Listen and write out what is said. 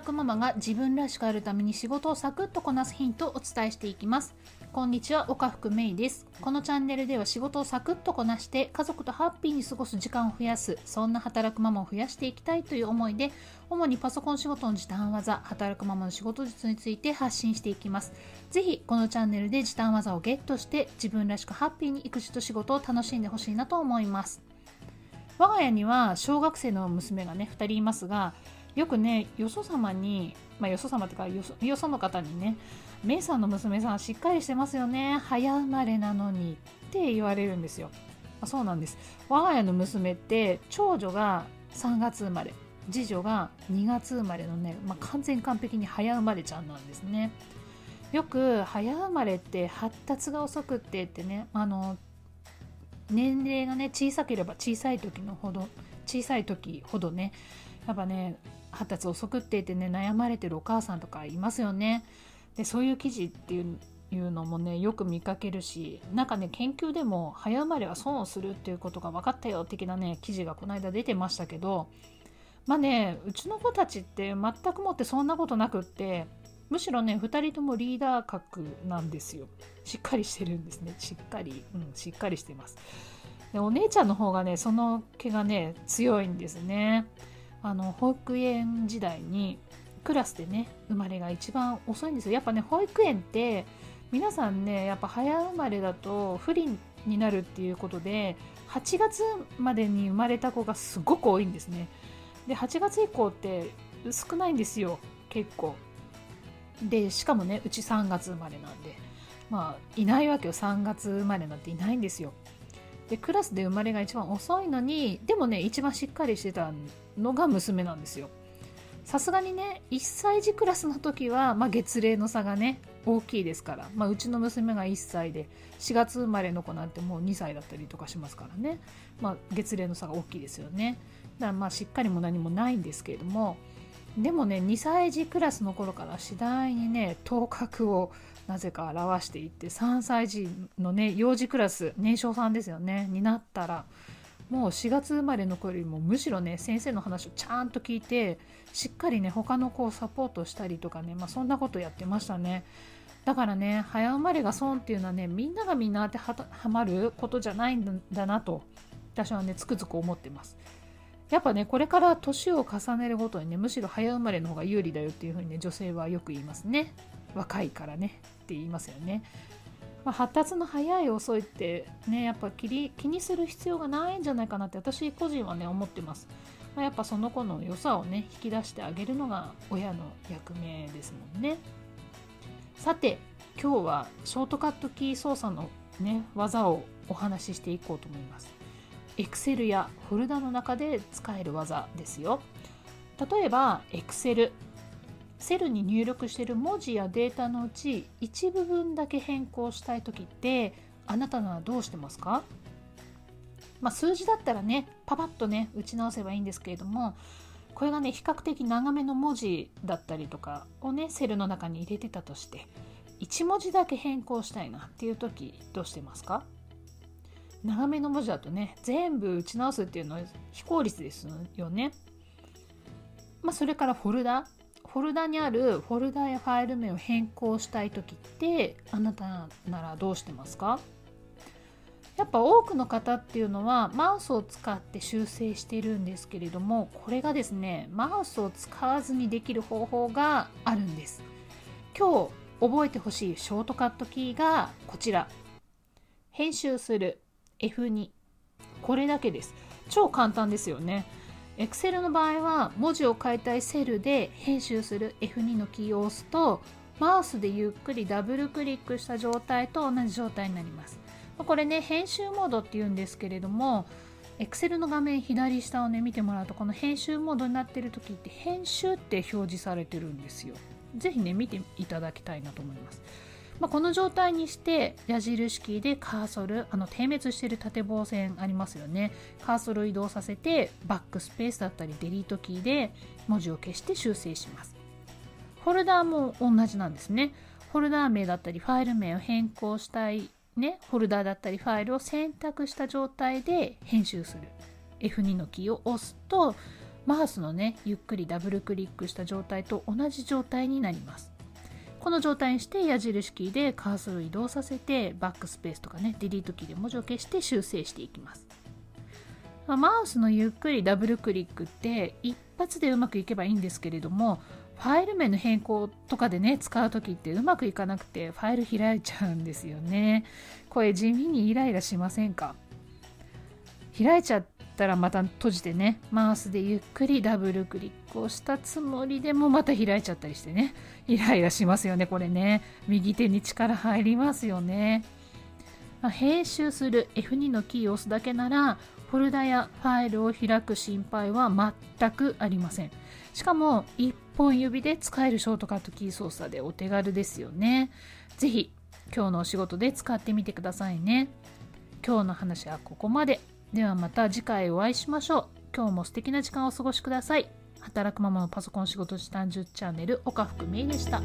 くママが自分らしくあるために仕事をサクッとこなすヒントをお伝えしていきます。こんにちは岡福芽衣です。このチャンネルでは仕事をサクッとこなして家族とハッピーに過ごす時間を増やすそんな働くママを増やしていきたいという思いで主にパソコン仕事の時短技働くママの仕事術について発信していきます。ぜひこのチャンネルで時短技をゲットして自分らしくハッピーに育児と仕事を楽しんでほしいなと思います。我が家には小学生の娘がね2人いますがよくねよそ様にまあよそ様っていうかよそよその方にね「メイさんの娘さんしっかりしてますよね。早生まれなのに」って言われるんですよ。あそうなんです。我が家の娘って長女が3月生まれ次女が2月生まれのね、まあ、完全完璧に早生まれちゃんなんですね。よく早生まれって発達が遅くってってねあの年齢がね小さければ小さい時のほど小さい時ほどねやっぱね発達遅くって言ってね悩まれてるお母さんとかいますよね。でそういう記事っていういうのもねよく見かけるしなんかね研究でも早生まれは損をするっていうことが分かったよ的なね記事がこの間出てましたけどまあねうちの子たちって全くもってそんなことなくってむしろね2人ともリーダー格なんですよ。しっかりしてるんですね。しっかりうんしっかりしてます。でお姉ちゃんの方がねその毛がね強いんですね。あの保育園時代にクラスでね生まれが一番遅いんですよ。やっぱね保育園って皆さんねやっぱ早生まれだと不利になるっていうことで8月までに生まれた子がすごく多いんですね。で8月以降って少ないんですよ結構。でしかもねうち3月生まれなんでまあいないわけよ。3月生まれなんていないんですよ。でクラスで生まれが一番遅いのにでもね一番しっかりしてたのが娘なんですよ。さすがにね1歳児クラスの時は、まあ、月齢の差がね大きいですから、まあ、うちの娘が1歳で4月生まれの子なんてもう2歳だったりとかしますからね、まあ、月齢の差が大きいですよね。だからまあしっかりも何もないんですけれどもでもね2歳児クラスの頃から次第にね頭角をなぜか表していって3歳児のね幼児クラス年少さんですよねになったらもう4月生まれの子よりもむしろね先生の話をちゃんと聞いてしっかりね他の子をサポートしたりとかね、まあ、そんなことやってましたね。だからね早生まれが損っていうのはねみんながみんな当てはまることじゃないんだなと私はねつくづく思ってます。やっぱねこれから年を重ねるごとにねむしろ早生まれの方が有利だよっていうふうにね女性はよく言いますね。若いからねって言いますよね。まあ、発達の早い遅いってねやっぱ気に気にする必要がないんじゃないかなって私個人はね思ってます、まあ、やっぱその子の良さをね引き出してあげるのが親の役目ですもんね。さて今日はショートカットキー操作のね技をお話ししていこうと思います。Excel やフォルダの中で使える技ですよ。例えば Excel セルに入力している文字やデータのうち一部分だけ変更したい時ってあなたのはどうしてますか、まあ、数字だったらねパパッとね打ち直せばいいんですけれどもこれがね比較的長めの文字だったりとかをねセルの中に入れてたとして1文字だけ変更したいなっていう時どうしてますか？長めの文字だとね全部打ち直すっていうのは非効率ですよね。まあ、それからフォルダ。フォルダにあるフォルダやファイル名を変更したい時ってあなたならどうしてますか？やっぱ多くの方っていうのはマウスを使って修正してるんですけれどもこれがですねマウスを使わずにできる方法があるんです。今日覚えてほしいショートカットキーがこちら。編集する。F2 これだけです。超簡単ですよね。Excel の場合は文字を変えたいセルで編集する F2 のキーを押すとマウスでゆっくりダブルクリックした状態と同じ状態になります。これね編集モードっていうんですけれども Excel の画面左下をね見てもらうとこの編集モードになってる時って編集って表示されてるんですよ。ぜひね見ていただきたいなと思います。まあ、この状態にして矢印キーでカーソルあの点滅してる縦棒線ありますよね。カーソルを移動させてバックスペースだったりデリートキーで文字を消して修正します。フォルダーも同じなんですね。フォルダー名だったりファイル名を変更したいね。フォルダーだったりファイルを選択した状態で編集する。F2 のキーを押すとマウスのねゆっくりダブルクリックした状態と同じ状態になります。この状態にして矢印キーでカーソルを移動させてバックスペースとかねディリートキーで文字を消して修正していきます。マウスのゆっくりダブルクリックって一発でうまくいけばいいんですけれどもファイル名の変更とかでね使う時ってうまくいかなくてファイル開いちゃうんですよね。これ地味にイライラしませんか？開いちゃったらまた閉じてねマウスでゆっくりダブルクリックをしたつもりでもまた開いちゃったりしてねイライラしますよねこれね。右手に力入りますよね、ま、編集する F2 のキーを押すだけならフォルダやファイルを開く心配は全くありません。しかも1本指で使えるショートカットキー操作でお手軽ですよね。是非今日のお仕事で使ってみてくださいね。今日の話はここまで。ではまた次回お会いしましょう。今日も素敵な時間をお過ごしください。働くママのパソコン仕事時短10チャンネル岡福美恵でした。